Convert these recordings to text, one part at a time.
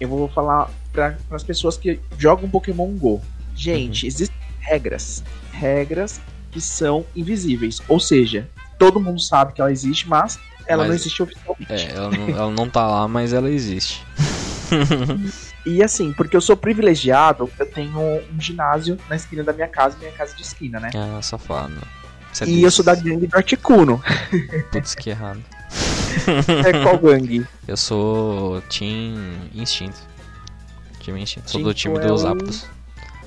eu vou falar para as pessoas que jogam Pokémon Go. Gente, uhum. existem regras, regras que são invisíveis, ou seja, todo mundo sabe que ela existe, mas ela mas, não existe oficialmente. É, ela não, ela não tá lá, mas ela existe. e assim, porque eu sou privilegiado, eu tenho um ginásio na esquina da minha casa, minha casa de esquina, né? Ah, safado. Você e eu sou da gangue do Articuno. Putz, que errado. É qual gangue? Eu sou Team Instinto. Team Instinto. Sou do time é dos o... Aptos.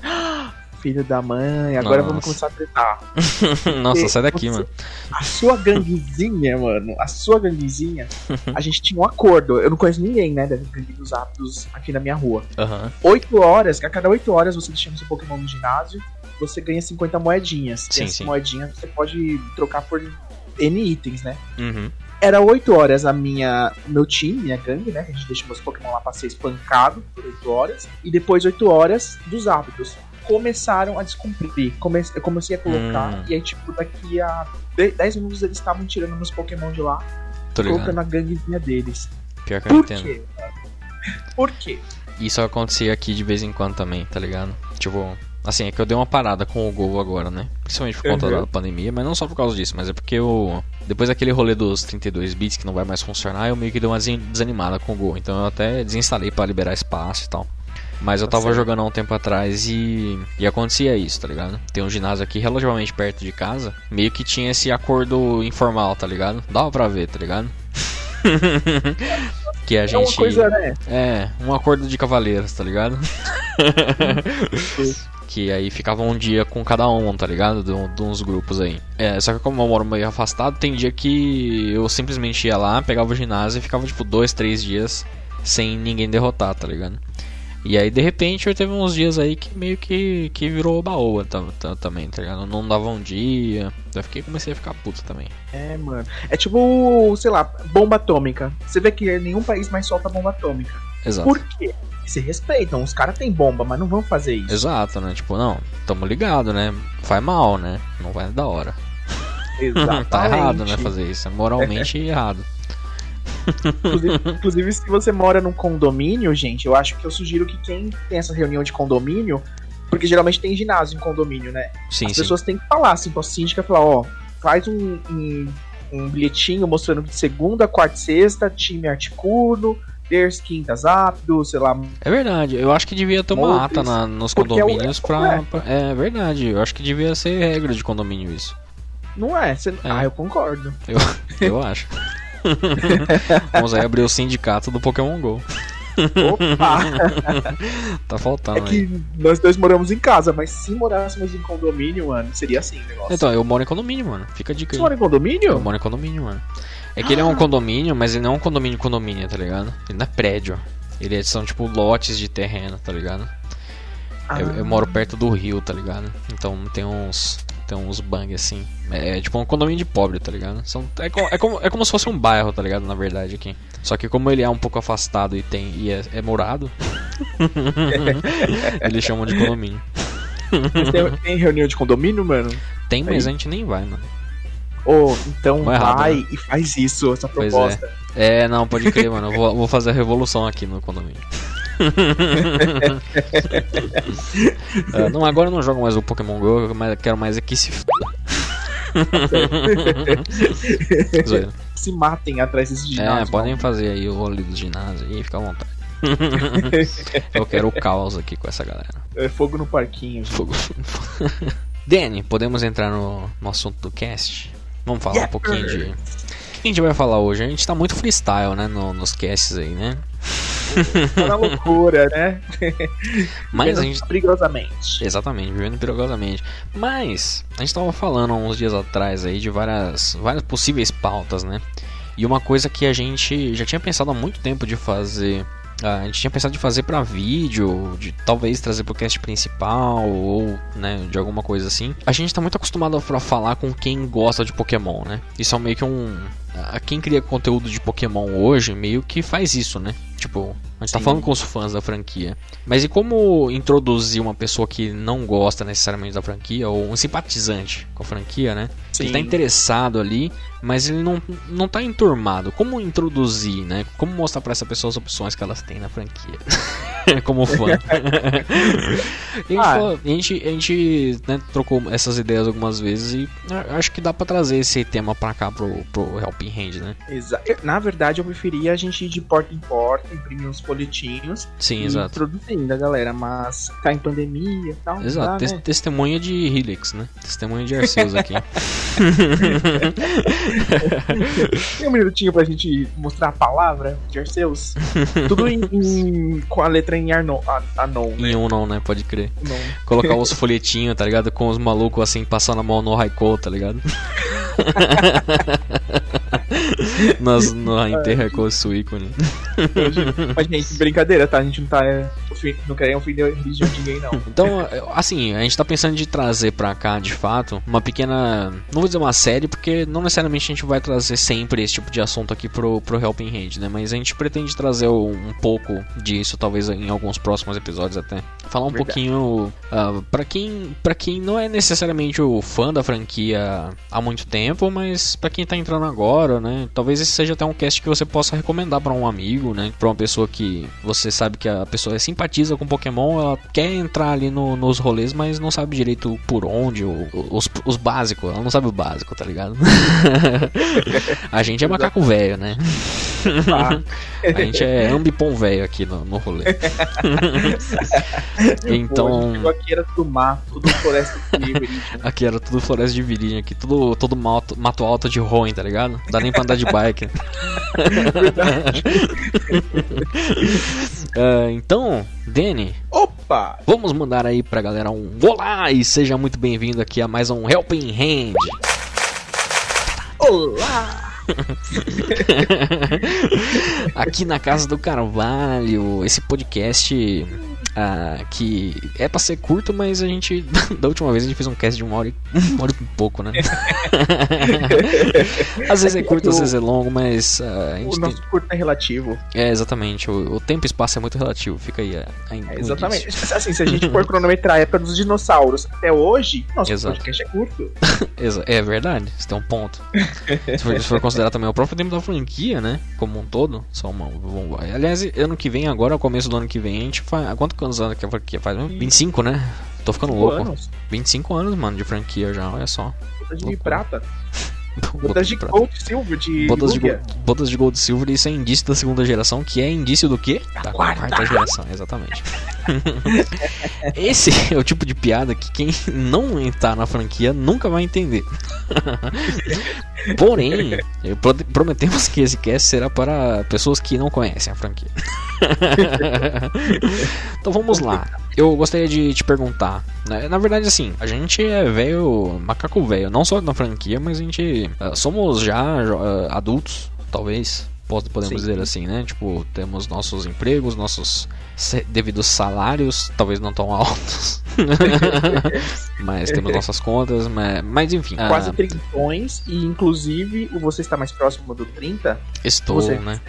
Filho da mãe, agora Nossa. vamos começar a tretar. Nossa, sai daqui, você, mano. A sua ganguezinha, mano, a sua ganguezinha, a gente tinha um acordo. Eu não conheço ninguém, né, da gangue dos Aptos aqui na minha rua. Oito uhum. horas, a cada oito horas você deixando seu Pokémon no ginásio, você ganha 50 moedinhas. Sim, e essas sim. moedinhas você pode trocar por N itens, né? Uhum. Era 8 horas a minha meu time, minha gangue, né? A gente deixa meus Pokémon lá pra ser espancado por 8 horas. E depois 8 horas dos hábitos. Começaram a descumprir. Come eu comecei a colocar, hum. e aí, tipo, daqui a 10 minutos eles estavam tirando meus Pokémon de lá. Tô colocando a ganguezinha deles. Pior que eu Por entendo. quê? Por quê? Isso acontecia aqui de vez em quando também, tá ligado? Tipo, Assim, é que eu dei uma parada com o Gol agora, né? Principalmente por conta uhum. da pandemia, mas não só por causa disso, mas é porque eu. Depois daquele rolê dos 32 bits que não vai mais funcionar, eu meio que dei uma desanimada com o Gol. Então eu até desinstalei para liberar espaço e tal. Mas eu tá tava jogando há um tempo atrás e, e acontecia isso, tá ligado? Tem um ginásio aqui relativamente perto de casa, meio que tinha esse acordo informal, tá ligado? Dava pra ver, tá ligado? que a gente. É uma coisa, né? É, um acordo de cavaleiros, tá ligado? que aí ficava um dia com cada um, tá ligado? De, de uns grupos aí. É, só que como eu moro meio afastado, tem dia que eu simplesmente ia lá, pegava o ginásio e ficava tipo dois, três dias sem ninguém derrotar, tá ligado? E aí de repente eu teve uns dias aí que meio que, que virou baoa também, tá ligado? Não dava um dia. Eu fiquei, comecei a ficar puto também. É, mano. É tipo, sei lá, bomba atômica. Você vê que nenhum país mais solta bomba atômica. Exato. Por quê? se respeitam. Os caras têm bomba, mas não vão fazer isso. Exato, né? Tipo, não, tamo ligado, né? Faz mal, né? Não vai da hora. Exatamente. tá errado, né? Fazer isso. É moralmente errado. Inclusive, inclusive, se você mora num condomínio, gente, eu acho que eu sugiro que quem tem essa reunião de condomínio, porque geralmente tem ginásio em condomínio, né? Sim, As sim. pessoas têm que falar assim pra síndica, falar, ó, faz um, um, um bilhetinho mostrando de segunda, quarta e sexta, time articuno, terças, quintas apto, sei lá. É verdade, eu acho que devia ter uma ata na, nos condomínios é, pra, é. pra, é. verdade, eu acho que devia ser regra de condomínio isso. Não é? Cê... é. Ah, eu concordo. Eu, eu acho. Vamos aí abrir o sindicato do Pokémon GO. Opa! tá faltando é que aí. nós dois moramos em casa, mas se morássemos em condomínio, mano, seria assim o negócio. Então, eu moro em condomínio, mano. Fica a dica aí. Você mora em condomínio? Eu moro em condomínio, mano. É que ele é um condomínio, mas ele não é um condomínio condomínio, tá ligado? Ele não é prédio. Ele é, são tipo lotes de terreno, tá ligado? Ah. Eu, eu, moro perto do rio, tá ligado? Então tem uns. Tem uns bang assim. É, é tipo um condomínio de pobre, tá ligado? São, é, é, como, é como se fosse um bairro, tá ligado? Na verdade, aqui. Só que como ele é um pouco afastado e tem e é, é morado, eles chamam de condomínio. Tem, tem, reunião de condomínio, mano? Tem, mas Aí. a gente nem vai, mano. Oh, então vai errado, né? e faz isso, essa proposta. É. é. não, pode crer, mano. Eu vou, vou fazer a revolução aqui no condomínio. uh, não, agora eu não jogo mais o Pokémon GO, eu quero mais é que se f... se matem atrás desse ginásio. É, podem fazer aí o rolê do ginásio e fica à vontade. eu quero o caos aqui com essa galera. É fogo no parquinho. Fogo. Danny, podemos entrar no, no assunto do cast? Vamos falar yeah, um pouquinho de. O que a gente vai falar hoje? A gente tá muito freestyle, né? No, nos casts aí, né? Tá na loucura, né? Mas a gente. Perigosamente. Exatamente, vivendo perigosamente. Mas, a gente tava falando há uns dias atrás aí de várias, várias possíveis pautas, né? E uma coisa que a gente já tinha pensado há muito tempo de fazer a gente tinha pensado de fazer para vídeo, de talvez trazer pro cast principal ou, né, de alguma coisa assim. A gente tá muito acostumado a falar com quem gosta de Pokémon, né? Isso é meio que um a quem cria conteúdo de Pokémon hoje meio que faz isso, né? Tipo, a gente tá falando com os fãs da franquia. Mas e como introduzir uma pessoa que não gosta necessariamente da franquia, ou um simpatizante com a franquia, né? Sim. Ele tá interessado ali, mas ele não, não tá enturmado. Como introduzir, né? Como mostrar para essa pessoa as opções que elas têm na franquia? como fã. a, gente, ah. a gente, a gente né, trocou essas ideias algumas vezes e acho que dá para trazer esse tema para cá pro, pro Helping Hand, né? Exa Na verdade, eu preferia a gente ir de porta em porta, imprimir uns folhetinhos. Sim, exato. Introduzindo a galera, mas tá em pandemia e tal. Exato, dá, né? testemunha de Helix, né? Testemunha de Arceus aqui. Tem um minutinho pra gente mostrar a palavra de Arceus? Tudo em, em, com a letra em Arnon. Anon né? Em não, né? Pode crer. Não. Colocar os folhetinhos, tá ligado? Com os malucos assim, passando a mão no Raikou, tá ligado? Nós no Inter com o ícone. Mas, gente, brincadeira, tá? A gente não tá. É, não quer ofender a religião de ninguém, não. Então, assim, a gente tá pensando de trazer pra cá, de fato, uma pequena. Não vou dizer uma série, porque não necessariamente a gente vai trazer sempre esse tipo de assunto aqui pro, pro Helping Hand, né? Mas a gente pretende trazer um pouco disso, talvez em alguns próximos episódios até. Falar um Verdade. pouquinho. Uh, pra, quem, pra quem não é necessariamente o fã da franquia há muito tempo, mas pra quem tá entrando agora, né? Talvez esse seja até um cast que você possa recomendar para um amigo, né? Para uma pessoa que você sabe que a pessoa simpatiza com Pokémon, ela quer entrar ali no, nos rolês, mas não sabe direito por onde, ou, os, os básicos, ela não sabe o básico, tá ligado? a gente é macaco velho, né? A gente é ambipom velho aqui no, no rolê. então. Pô, aqui era tudo mato, tudo floresta de virilha. Aqui era tudo floresta de virilha, aqui tudo, todo mato, mato alto de ruim, tá ligado? Não dá nem pra andar de bike. uh, então, Danny. Opa! Vamos mandar aí pra galera um olá e seja muito bem-vindo aqui a mais um Helping Hand. Olá! Aqui na Casa do Carvalho, esse podcast ah, que é pra ser curto, mas a gente, da última vez, a gente fez um cast de uma hora e, uma hora e pouco, né? às vezes é curto, às vezes é longo, mas. Ah, o nosso tem... curto é relativo. É, exatamente. O, o, tempo e espaço é muito relativo, fica aí. A, a é, exatamente. Assim, se a gente for cronometrar a época dos dinossauros até hoje, nosso Exato. podcast é curto. é verdade, você tem um ponto. se, for, se for considerar também o próprio tempo da franquia, né? Como um todo, só uma. Aliás, ano que vem, agora, começo do ano que vem, a gente faz. Quanto quantos anos que faz? 25, né? Tô ficando louco. Anos. 25 anos, mano, de franquia já, olha só. De prata. Botas de Gold Silver de botas de, gold, botas de Gold Silver, isso é indício da segunda geração, que é indício do quê? Da, quarta. quarta geração, exatamente. Esse é o tipo de piada que quem não entrar na franquia nunca vai entender. Porém, prometemos que esse cast será para pessoas que não conhecem a franquia. então vamos lá. Eu gostaria de te perguntar. Né? Na verdade, assim, a gente é velho, macaco velho, não só na franquia, mas a gente uh, somos já uh, adultos, talvez podemos Sim. dizer assim, né? Tipo, temos nossos empregos, nossos devidos salários, talvez não tão altos, mas temos nossas contas, mas, mas enfim. Quase uh, 30 e inclusive você está mais próximo do 30? Estou, né?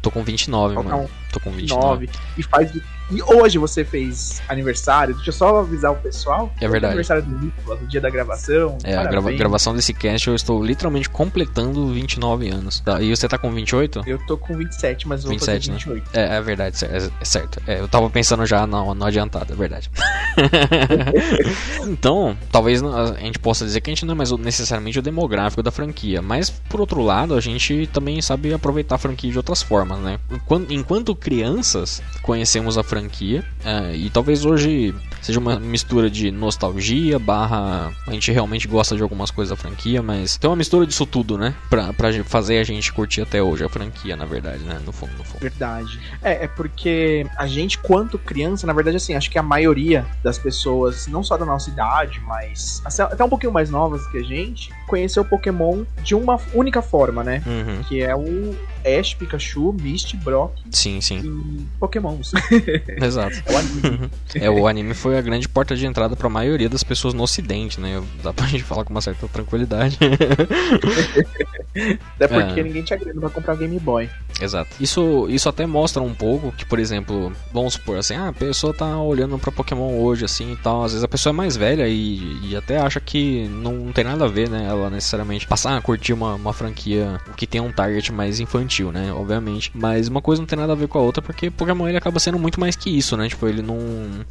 Tô com 29, mano. Tô com 29. E faz e hoje você fez aniversário, deixa eu só avisar o pessoal. É verdade. aniversário do Nicolas, no dia da gravação. É, a grava gravação desse cast eu estou literalmente completando 29 anos. Tá, e você tá com 28? Eu tô com 27, mas eu 27, vou fazer 28. Né? É, é verdade, é, é certo. É, eu tava pensando já no, no adiantado, é verdade. então, talvez a gente possa dizer que a gente não é mais necessariamente o demográfico da franquia, mas por outro lado, a gente também sabe aproveitar a franquia de outras formas, né? Enquanto, enquanto crianças, conhecemos a franquia franquia. É, e talvez hoje seja uma mistura de nostalgia, barra a gente realmente gosta de algumas coisas da franquia, mas tem uma mistura disso tudo, né? Pra, pra fazer a gente curtir até hoje a franquia, na verdade, né? No fundo, no fundo. Verdade. É, é porque a gente, quanto criança, na verdade, assim, acho que a maioria das pessoas, não só da nossa idade, mas até um pouquinho mais novas que a gente, conheceu o Pokémon de uma única forma, né? Uhum. Que é o Ash, Pikachu, Misty, Brock Sim, sim. e Pokémons. Exato. É o anime. É, o anime foi a grande porta de entrada pra maioria das pessoas no ocidente, né? Dá pra gente falar com uma certa tranquilidade. Até porque É. ninguém tinha grana pra comprar Game Boy. Exato. Isso, isso até mostra um pouco que, por exemplo, vamos supor assim, ah, a pessoa tá olhando pra Pokémon hoje, assim e tal. Às vezes a pessoa é mais velha e, e até acha que não tem nada a ver, né? Ela necessariamente passar a curtir uma, uma franquia que tem um target mais infantil, né? Obviamente. Mas uma coisa não tem nada a ver com a outra porque Pokémon ele acaba sendo muito mais que isso, né? Tipo, ele não.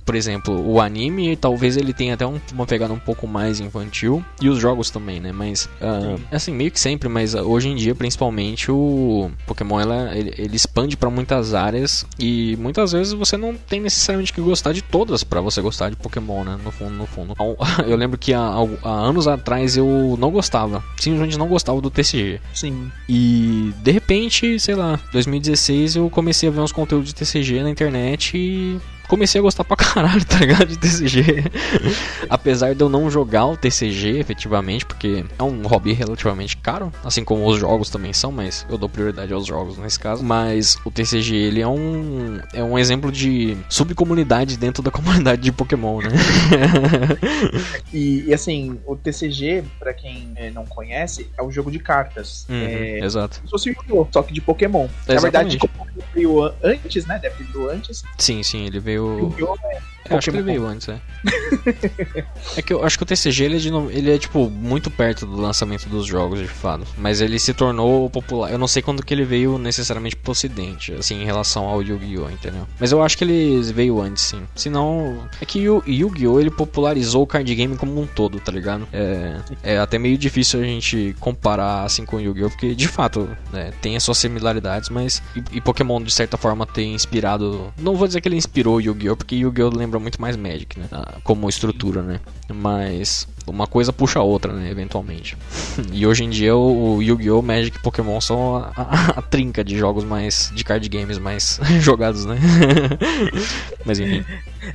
Por exemplo, o anime talvez ele tenha até um- uma pegada um pouco mais infantil e os jogos também, né? Mas, ah, assim, meio que sempre, mas ah, hoje em dia, principalmente, o Pokémon ela, ele, ele expande pra muitas áreas e muitas vezes você não tem necessariamente que gostar de todas pra você gostar de Pokémon, né? No fundo, no fundo. Eu lembro que há, há anos atrás eu não gostava, simplesmente não gostava do TCG. Sim. E de repente, sei lá, 2016 eu comecei a ver uns conteúdos de TCG na internet e comecei a gostar pra caralho, tá ligado? De TCG. Apesar de eu não jogar o TCG efetivamente, porque é um hobby relativamente caro, assim como os jogos também são, mas eu dou prioridade aos jogos nesse caso. Mas o TCG ele é um é um exemplo de subcomunidade dentro da comunidade de Pokémon, né? E, e, assim, o TCG, pra quem eh, não conhece, é um jogo de cartas. Uhum, É, Exato. como se fosse Yu-Gi-Oh! só que de Pokémon. Na Exatamente. verdade, como veio an- antes, né? Deve ter vindo antes. Sim, sim, ele veio Yu-Gi-Oh! É, acho que ele veio antes, é. é que eu acho que o TCG ele é, de ele é tipo muito perto do lançamento dos jogos de fato, mas ele se tornou popular. Eu não sei quando que ele veio necessariamente pro ocidente, assim, em relação ao Yu-Gi-Oh, entendeu? Mas eu acho que ele veio antes, sim. Senão, é que o Yu-Gi-Oh ele popularizou o card game como um todo, tá ligado? É, é até meio difícil a gente comparar assim com o Yu-Gi-Oh, porque de fato né, tem as suas similaridades, mas e, e Pokémon de certa forma tem inspirado. Não vou dizer que ele inspirou Yu-Gi-Oh, porque Yu-Gi-Oh lembra muito mais Magic, né? Ah, Como estrutura, né? Mas uma coisa puxa a outra, né? Eventualmente. e hoje em dia o Yu-Gi-Oh, Magic e Pokémon são a, a- a trinca de jogos mais. de card games mais jogados, né? mas enfim.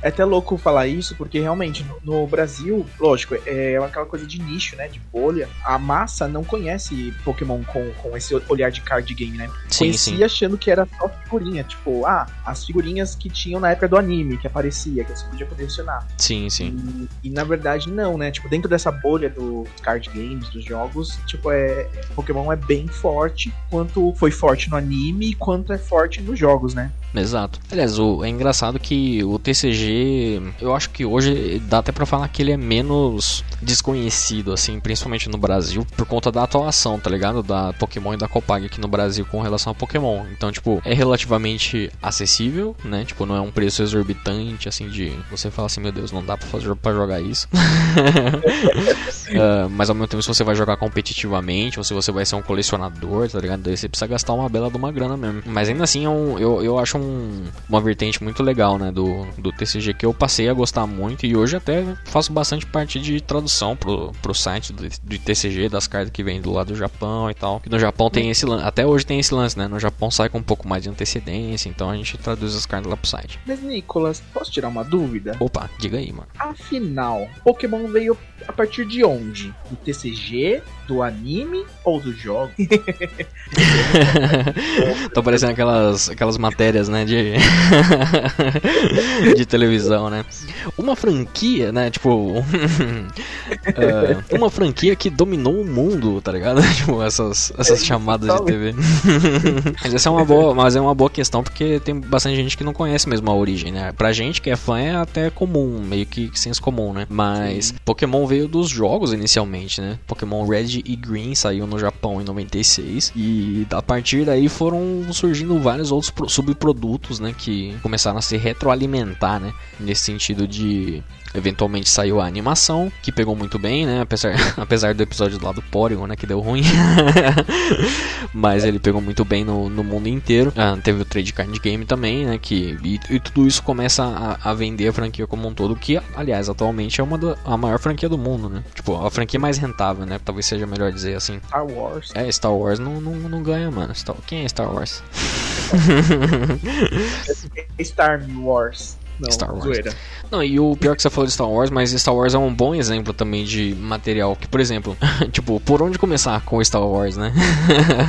É até louco falar isso, porque realmente no, no Brasil, lógico, é aquela coisa de nicho, né? De bolha. A massa não conhece Pokémon com, com esse olhar de card game, né? Sim, Conhecia sim. achando que era só figurinha. Tipo, ah, as figurinhas que tinham na época do anime, que aparecia, que você podia colecionar. Sim, sim. E, e, na verdade não, né? Tipo, dentro dessa bolha dos card games, dos jogos, tipo, é Pokémon é bem forte, quanto foi forte no anime, quanto é forte nos jogos, né? Exato. Aliás, o, é engraçado que o TCG, eu acho que hoje dá até pra falar que ele é menos desconhecido, assim, principalmente no Brasil, por conta da atuação, tá ligado? Da Pokémon e da Copag aqui no Brasil com relação a Pokémon. Então, tipo, é relativamente acessível, né? Tipo, não é um preço exorbitante, assim, de você falar assim, meu Deus, não dá pra, fazer, pra jogar isso. Ah, mas ao mesmo tempo, se você vai jogar competitivamente, ou se você vai ser um colecionador, tá ligado? Daí você precisa gastar uma bela de uma grana mesmo. Mas ainda assim, é um, eu, eu acho um, uma vertente muito legal, né? Do, do TCG que eu passei a gostar muito e hoje até faço bastante parte de tradução pro, pro site do, do TCG, das cartas que vem do lado do Japão e tal. Que no Japão tem esse lance, até hoje tem esse lance, né? No Japão sai com um pouco mais de antecedência, então a gente traduz as cartas lá pro site. Mas, Nicolas, posso tirar uma dúvida? Opa, diga aí, mano. Afinal, Pokémon veio a partir de onde? Do TCG, do anime ou do jogo? Tô parecendo aquelas, aquelas matérias, né, de de televisão, né? Uma franquia, né, tipo eh, uma franquia que dominou o mundo, tá ligado? Tipo, essas, essas chamadas de TV. mas essa é uma boa, mas é uma boa questão porque tem bastante gente que não conhece mesmo a origem, né? Pra gente que é fã é até comum, meio que senso comum, né? Mas Pokémon veio dos jogos inicialmente, né? Pokémon Red e Green saiu no Japão em 96 e a partir daí foram surgindo vários outros pro- subprodutos, né, que começaram a se retroalimentar, né, nesse sentido de eventualmente saiu a animação, que pegou muito bem, né, apesar, apesar do episódio lá do Porygon, né, que deu ruim, mas ele pegou muito bem no, no mundo inteiro. Ah, teve o Trade Card Game também, né, que e, e tudo isso começa a, a vender a franquia como um todo, que aliás atualmente é uma da, a maior franquia do mundo, né, tipo a franquia mais rentável, né, talvez seja melhor dizer assim. Star Wars. É, Star Wars não, não, não ganha, mano. Star- Quem é Star Wars? Star Wars. Não, Star Wars. zoeira. Não, e o pior que você falou de Star Wars, mas Star Wars é um bom exemplo também de material que, por exemplo, tipo, por onde começar com Star Wars, né?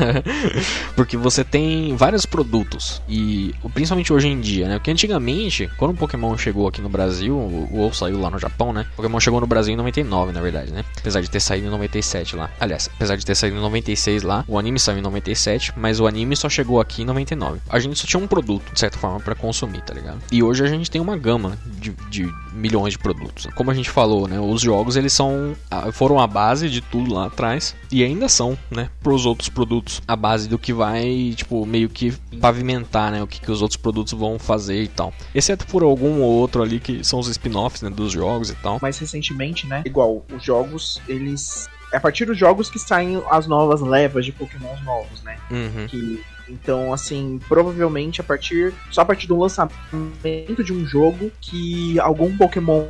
Porque você tem vários produtos e principalmente hoje em dia, né? Porque antigamente, quando o Pokémon chegou aqui no Brasil, ou saiu lá no Japão, né? O Pokémon chegou no Brasil em 99, na verdade, né? Apesar de ter saído em 97 lá. Aliás, apesar de ter saído em 96 lá, o anime saiu em 97, mas o anime só chegou aqui em 99. A gente só tinha um produto, de certa forma, para consumir, tá ligado? E hoje a gente tem uma gama de, de milhões de produtos. Como a gente falou, né? Os jogos eles são foram a base de tudo lá atrás e ainda são, né? Para os outros produtos a base do que vai tipo meio que pavimentar, né? O que, que os outros produtos vão fazer e tal. Exceto por algum ou outro ali que são os spin-offs né, dos jogos e tal. Mais recentemente, né? Igual os jogos eles é a partir dos jogos que saem as novas levas de Pokémon novos, né? Uhum. Que então, assim, provavelmente a partir. Só a partir do lançamento de um jogo que algum Pokémon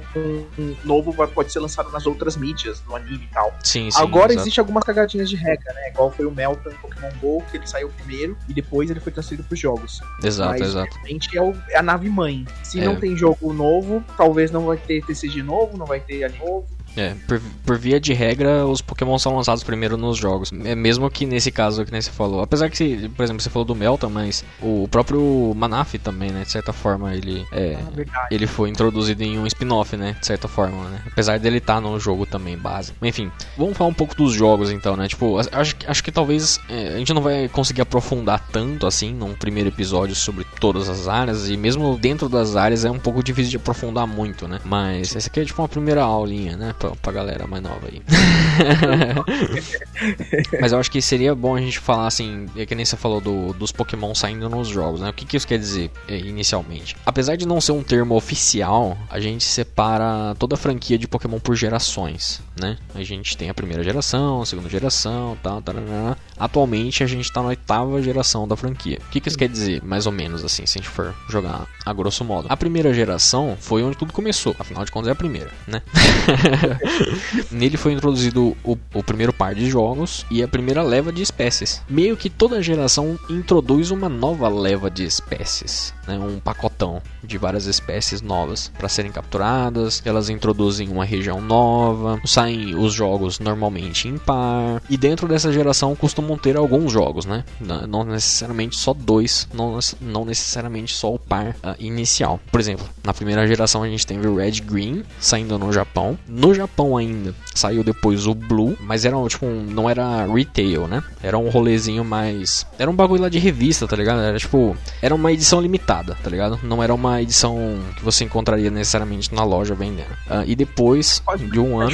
novo vai, pode ser lançado nas outras mídias, no anime e tal. Sim, sim. Agora exato. existe algumas cagadinhas de regra, né? Igual foi o Melton Pokémon GO, que ele saiu primeiro e depois ele foi transferido pros jogos. Exato, Mas, exato. realmente, é, o- é a nave mãe. Se É. não tem jogo novo, talvez não vai ter TCG novo, não vai ter anime novo. É, por, por via de regra, os Pokémon são lançados primeiro nos jogos. É mesmo que nesse caso que nem você falou. Apesar que, se- por exemplo, você falou do Melton, mas o próprio Manaf também, né? De certa forma, ele é. Verdade. Ele foi introduzido em um spin-off, né? De certa forma, né? Apesar dele estar no jogo também, base. Enfim, vamos falar um pouco dos jogos então, né? Tipo, acho, que- acho que talvez é, a gente não vai conseguir aprofundar tanto assim num primeiro episódio sobre todas as áreas. E mesmo dentro das áreas é um pouco difícil de aprofundar muito, né? Mas essa aqui é tipo uma primeira aulinha, né? Pra, pra galera mais nova aí. Mas eu acho que seria bom a gente falar assim, é que nem você falou do, dos Pokémon saindo nos jogos, né? O que, que isso quer dizer é, inicialmente? Apesar de não ser um termo oficial, a gente separa toda a franquia de Pokémon por gerações, né? A gente tem a primeira geração, a segunda geração, tal, tarará. Atualmente a gente tá na oitava geração da franquia. O que, que isso quer dizer, mais ou menos assim, se a gente for jogar a grosso modo? A primeira geração foi onde tudo começou, afinal de contas é a primeira, né? Nele foi introduzido o, o primeiro par de jogos e a primeira leva de espécies. Meio que toda geração introduz uma nova leva de espécies, né? um pacotão de várias espécies novas para serem capturadas. Elas introduzem uma região nova, saem os jogos normalmente em par e dentro dessa geração costumam ter alguns jogos, né? Não necessariamente só dois, não, não necessariamente só o par ah, inicial. Por exemplo, na primeira geração a gente teve o Red Green saindo no Japão. No Japão ainda saiu depois o Blue, mas era tipo um, não era retail, né? Era um rolezinho mais, era um bagulho lá de revista, tá ligado? Era tipo, era uma edição limitada, tá ligado? Não era uma edição que você encontraria necessariamente na loja vendendo. Ah, e depois de um ano.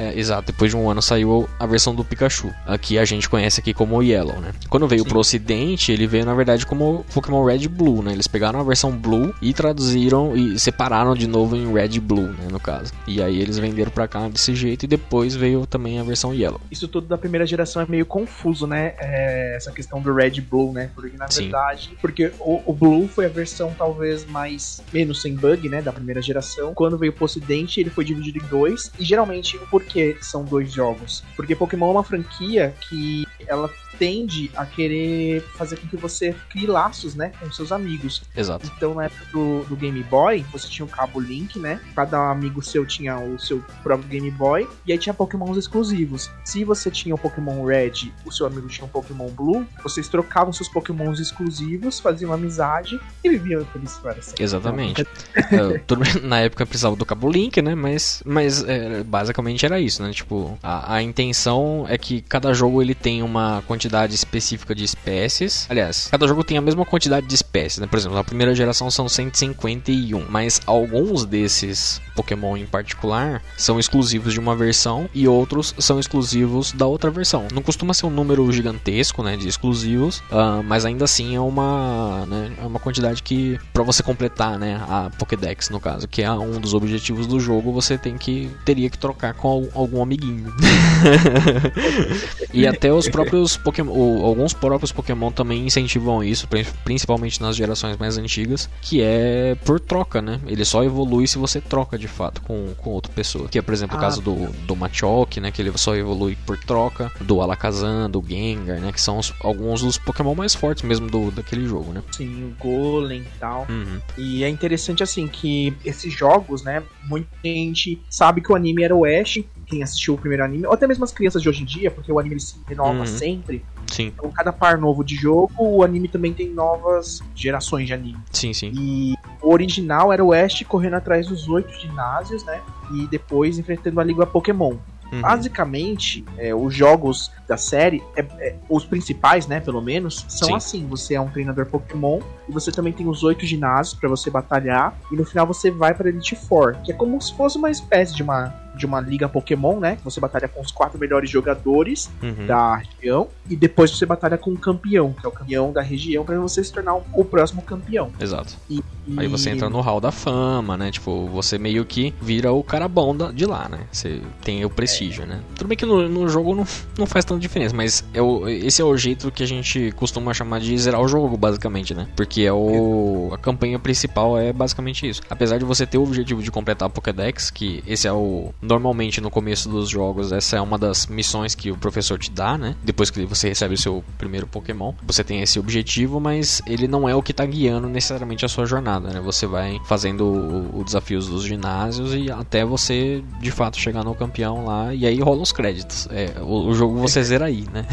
É, exato, depois de um ano saiu a versão do Pikachu, aqui a gente conhece aqui como Yellow, né? Quando veio Sim. pro ocidente, ele veio na verdade como Pokémon Red Blue, né? Eles pegaram a versão Blue e traduziram e separaram de novo em Red Blue, né, no caso. E aí eles venderam pra cá desse jeito e depois veio também a versão Yellow. Isso tudo da primeira geração é meio confuso, né? É, essa questão do Red Blue, né? Porque na Sim. verdade, porque o, o Blue foi a versão talvez mais menos sem bug, né? Da primeira geração. Quando veio pro Ocidente, ele foi dividido em dois. E geralmente, por que são dois jogos? Porque Pokémon é uma franquia que ela tende a querer fazer com que você crie laços, né? Com seus amigos. Exato. Então, na época do, do Game Boy, você tinha o cabo Link, né? Cada amigo seu tinha o seu próprio Game Boy. E aí tinha Pokémons exclusivos. Se você tinha o Pokémon Red, o seu amigo tinha o Pokémon Blue, vocês trocavam seus Pokémons exclusivos, faziam amizade e viviam felizes para sempre. Exatamente. É, na época precisava do cabo link, né? Mas, mas é, basicamente era isso, né? Tipo, a, a intenção é que cada jogo ele tem uma quantidade específica de espécies. Aliás, cada jogo tem a mesma quantidade de espécies, né? Por exemplo, na primeira geração são 151, mas alguns desses Pokémon em particular são exclusivos de uma versão e outros são exclusivos da outra versão. Não costuma ser um número gigantesco, né, de exclusivos, ah, mas ainda assim é uma, né, é uma quantidade que para você completar, né, a Pokédex no caso, que é um dos objetivos do jogo, você tem que teria que trocar com al- algum amiguinho. e até os próprios Pokémon Pokémon, alguns próprios Pokémon também incentivam isso, principalmente nas gerações mais antigas, que é por troca, né? Ele só evolui se você troca de fato com, com outra pessoa. Que é, por exemplo, ah, o caso do, do Machoke, né? Que ele só evolui por troca, do Alakazam, do Gengar, né? Que são os, alguns dos Pokémon mais fortes mesmo do, daquele jogo, né? Sim, o Golem e tal. Uhum. E é interessante assim que esses jogos, né? Muita gente sabe que o anime era o Ash, quem assistiu o primeiro anime, ou até mesmo as crianças de hoje em dia, porque o anime se renova uhum. sempre. Sim. Então, cada par novo de jogo, o anime também tem novas gerações de anime. Sim, sim. E o original era o Ash correndo atrás dos oito ginásios, né? E depois enfrentando a Liga Pokémon. Uhum. Basicamente, é, os jogos da série, é, é, os principais, né, pelo menos, são Sim. assim: você é um treinador Pokémon e você também tem os oito ginásios para você batalhar e no final você vai para Elite Four, que é como se fosse uma espécie de uma de uma liga Pokémon, né? Você batalha com os quatro melhores jogadores uhum. da região e depois você batalha com o campeão, que é o campeão da região, para você se tornar o próximo campeão. Exato. E, e... Aí você entra no hall da fama, né? Tipo, você meio que vira o cara bom da, de lá, né? Você tem o prestígio, é. né? Tudo bem que no, no jogo não, não faz tanta diferença, mas é o, esse é o jeito que a gente costuma chamar de zerar o jogo, basicamente, né? Porque é o, a campanha principal é basicamente isso. Apesar de você ter o objetivo de completar a Pokédex, que esse é o normalmente no começo dos jogos essa é uma das missões que o professor te dá, né? Depois que você recebe o seu primeiro Pokémon, você tem esse objetivo, mas ele não é o que está guiando necessariamente a sua jornada, né? Você vai fazendo o, o desafios dos ginásios e até você de fato chegar no campeão lá e aí rolam os créditos. É, o, o jogo você zera aí, né?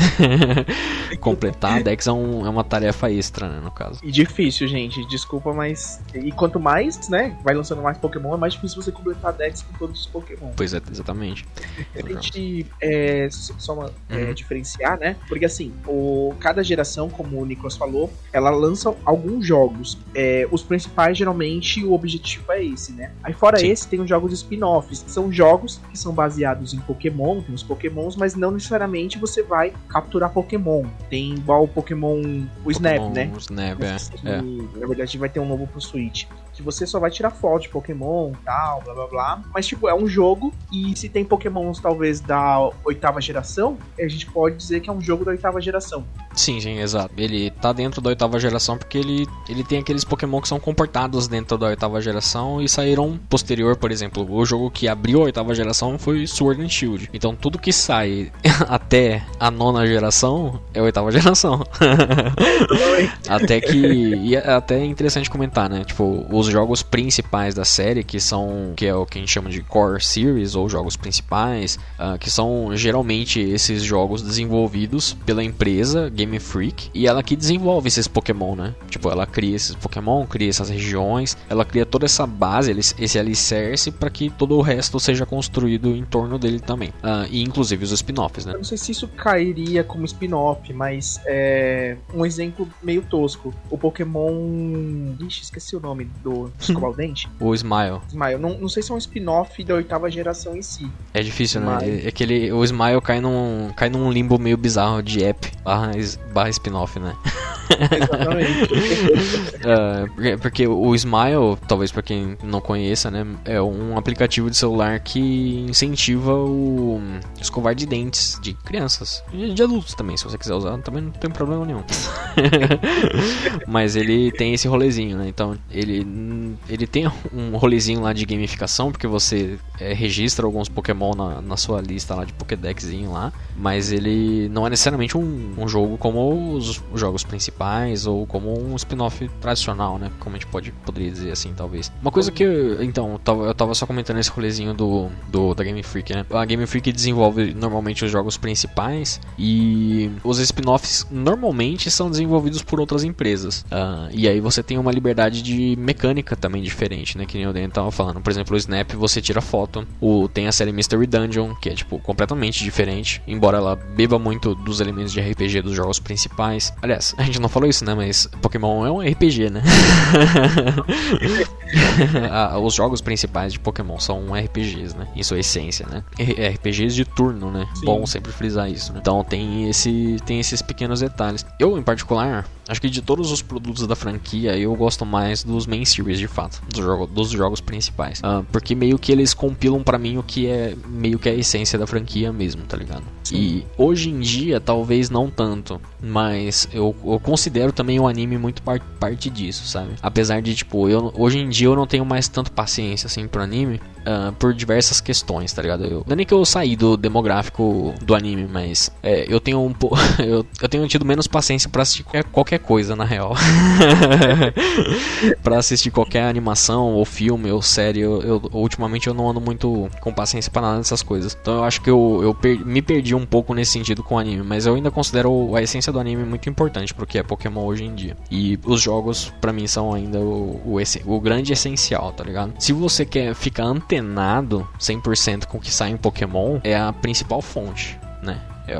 Completar a Dex é, um, é, uma tarefa extra, né, no caso. E difícil, gente. Desculpa, mas e quanto mais, né, vai lançando mais Pokémon, é mais difícil você completar a Dex com todos os Pokémon. Pois é, exatamente. A gente é, só uma, é, uhum. é, diferenciar, né? Porque assim, o, cada geração, como o Nicolas falou, ela lança alguns jogos. É, os principais, geralmente, o objetivo é esse, né? Aí fora Sim. esse, tem os jogos spin-offs. São jogos que são baseados em Pokémon, tem os Pokémons, mas não necessariamente você vai capturar Pokémon. Tem igual o Pokémon, o Snap, Pokémon, né? O Snap, é. é. Na verdade, vai ter um novo pro Switch que você só vai tirar foto de Pokémon tal, blá blá blá. Mas, tipo, é um jogo e se tem Pokémons talvez da oitava geração, a gente pode dizer que é um jogo da oitava geração. Sim, sim, exato. Ele tá dentro da oitava geração porque ele, ele tem aqueles Pokémon que são comportados dentro da oitava geração e saíram posterior, por exemplo. O jogo que abriu a oitava geração foi Sword and Shield. Então tudo que sai até a nona geração é a oitava geração. até que. E é até interessante comentar, né? Tipo, os jogos principais da série, que são. que é o que a gente chama de Core Series, ou jogos principais, uh, que são geralmente esses jogos desenvolvidos pela empresa Game Freak e ela que desenvolve esses Pokémon, né? Tipo, ela cria esses Pokémon, cria essas regiões, ela cria toda essa base, esse alicerce para que todo o resto seja construído em torno dele também. Uh, e inclusive os spin-offs, né? Eu não sei se isso cairia como spin-off, mas é um exemplo meio tosco. O Pokémon. Ixi, esqueci o nome do escovar o dente. o Smile. Smile. Não, não sei se é um spin-off da oitava geração em si. É difícil, né? mas... né? É que ele, o Smile cai num, cai num limbo meio bizarro de app barra barra spin-off, né? Exatamente. uh, porque, porque, o Smile, talvez para quem não conheça, né, é um aplicativo de celular que incentiva o escovar de dentes de crianças e de adultos também, se você quiser usar, também não tem problema nenhum. Mas ele tem esse rolezinho, né? Então ele ele tem um rolezinho lá de gamificação porque você é, registra alguns Pokémon na, na sua lista lá de Pokédexzinho lá, mas ele não é necessariamente um, um jogo como os, os jogos principais ou como um spin-off tradicional, né? Como a gente pode, poderia dizer assim, talvez. Uma coisa que, então, eu tava só comentando esse rolezinho do, do da Game Freak, né? A Game Freak desenvolve normalmente os jogos principais e os spin-offs normalmente são desenvolvidos por outras empresas. Uh, e aí você tem uma liberdade de mecânica também diferente, né? Que nem o Dan tava falando. Por exemplo, o Snap você tira foto. O, tem a série Mystery Dungeon, que é tipo completamente diferente, embora ela beba muito dos elementos de RPG dos jogos principais. Aliás, a gente não falou isso, né? Mas Pokémon é um RPG, né? ah, os jogos principais de Pokémon são RPGs, né? Em sua essência, né? RPGs de turno, né? Sim. Bom sempre frisar isso. Né? Então tem esse tem esses pequenos detalhes. Eu, em particular, acho que de todos os produtos da franquia, eu gosto mais dos main series, de fato, dos, jogo, dos jogos principais. Uh, porque meio que eles compilam para mim o que é meio que a essência da franquia mesmo, tá ligado? Sim. E hoje em dia, talvez não tanto, mas eu, eu considero também o anime muito par parte disso, sabe? Apesar de, tipo, eu, hoje em dia eu não tenho mais tanto paciência, assim, pro anime, uh, por diversas questões, tá ligado? Eu, não é nem que eu saí do demográfico do anime, mas é, eu tenho um pouco. eu, eu tenho tido menos paciência para assistir qualquer, qualquer coisa, na real. para assistir qualquer animação, ou filme, ou série. Eu, eu, ultimamente eu não ando muito com paciência para nada dessas coisas. Então eu acho que eu, eu me perdi um pouco nesse sentido com o anime, mas eu ainda considero a essência do anime muito importante pro que é Pokémon hoje em dia. E os jogos, para mim, são ainda o, o, o grande essencial, tá ligado? Se você quer ficar antenado 100% com o que sai em Pokémon, é a principal fonte, né? É,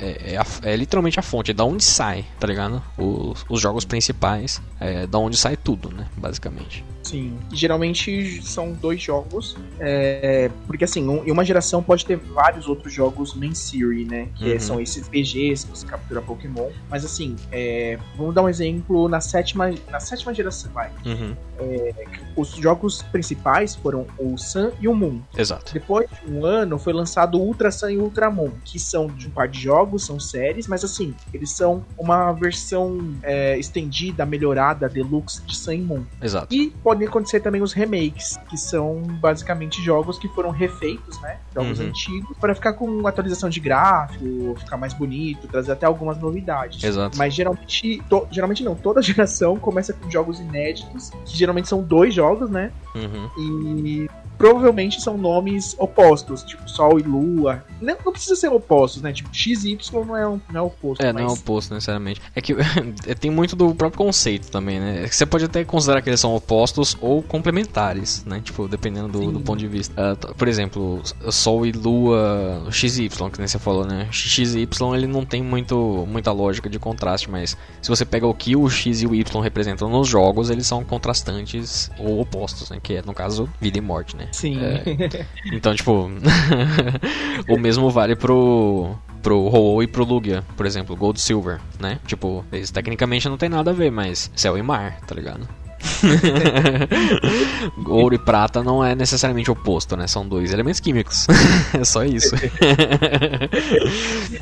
é, é, a, é, literalmente a fonte, é da onde sai, tá ligado? Os, os jogos principais, é da onde sai tudo, né? Basicamente. Sim. Geralmente são dois jogos. É, porque assim, um, em uma geração pode ter vários outros jogos main series, né? Que uhum. são esses PGs que você captura Pokémon. Mas assim, é, vamos dar um exemplo na sétima, na sétima geração, vai. Uhum. É, os jogos principais foram o Sun e o Moon. Exato. Depois de um ano foi lançado o Ultra Sun e o Ultra Moon, que são de um par de jogos, são séries, mas assim, eles são uma versão é, estendida, melhorada, deluxe de Sun e Moon. Exato. E pode podem acontecer também os remakes, que são basicamente jogos que foram refeitos, né? Jogos uhum. antigos, para ficar com atualização de gráfico, ficar mais bonito, trazer até algumas novidades. Exato. Mas geralmente, to, geralmente não, toda geração começa com jogos inéditos, que geralmente são dois jogos, né? Uhum. E provavelmente são nomes opostos, tipo Sol e Lua. Não, não precisa ser opostos, né? Tipo, XY não é, um, não é oposto. É, mas... não é oposto necessariamente. É que é, tem muito do próprio conceito também, né? É você pode até considerar que eles são opostos ou complementares, né? Tipo, dependendo do, do ponto de vista. Uh, por exemplo, Sol e Lua, XY, que nem você falou, né? XY ele não tem muito, muita lógica de contraste, mas se você pega o que o X e o Y representam nos jogos, eles são contrastantes ou opostos, né? Que é, no caso, vida e morte, né? Sim. É, então, tipo, o mesmo vale pro pro Ho e pro Lugia, por exemplo, Gold Silver, né? Tipo, eles tecnicamente não tem nada a ver, mas céu e mar, tá ligado? Ouro e prata não é necessariamente oposto, né? São dois elementos químicos. é só isso.